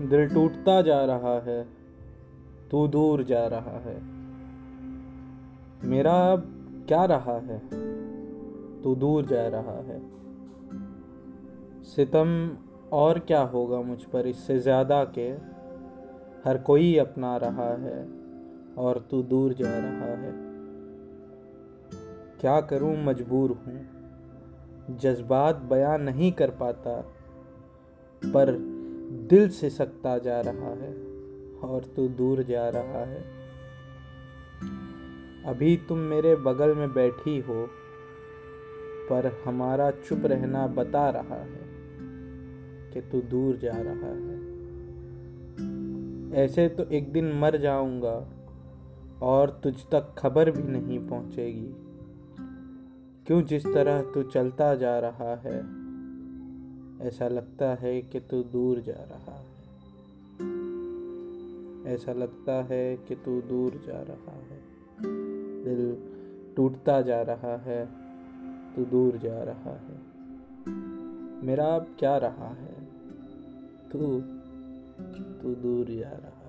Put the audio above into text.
दिल टूटता जा रहा है, तू दूर जा रहा है। मेरा अब क्या रहा है? तू दूर जा रहा है। सितम और क्या होगा मुझ पर? इससे ज़्यादा के हर कोई अपना रहा है और तू दूर जा रहा है। क्या करूँ? मजबूर हूँ। जज्बात बयां नहीं कर पाता, पर दिल से सकता जा रहा है और तू दूर जा रहा है। अभी तुम मेरे बगल में बैठी हो, पर हमारा चुप रहना बता रहा है कि तू दूर जा रहा है। ऐसे तो एक दिन मर जाऊँगा और तुझ तक खबर भी नहीं पहुंचेगी। क्यों जिस तरह तू चलता जा रहा है ऐसा लगता है कि तू दूर जा रहा है। ऐसा लगता है कि तू दूर जा रहा है। दिल टूटता जा रहा है, तू दूर जा रहा है। मेरा अब क्या रहा है? तू तू दूर जा रहा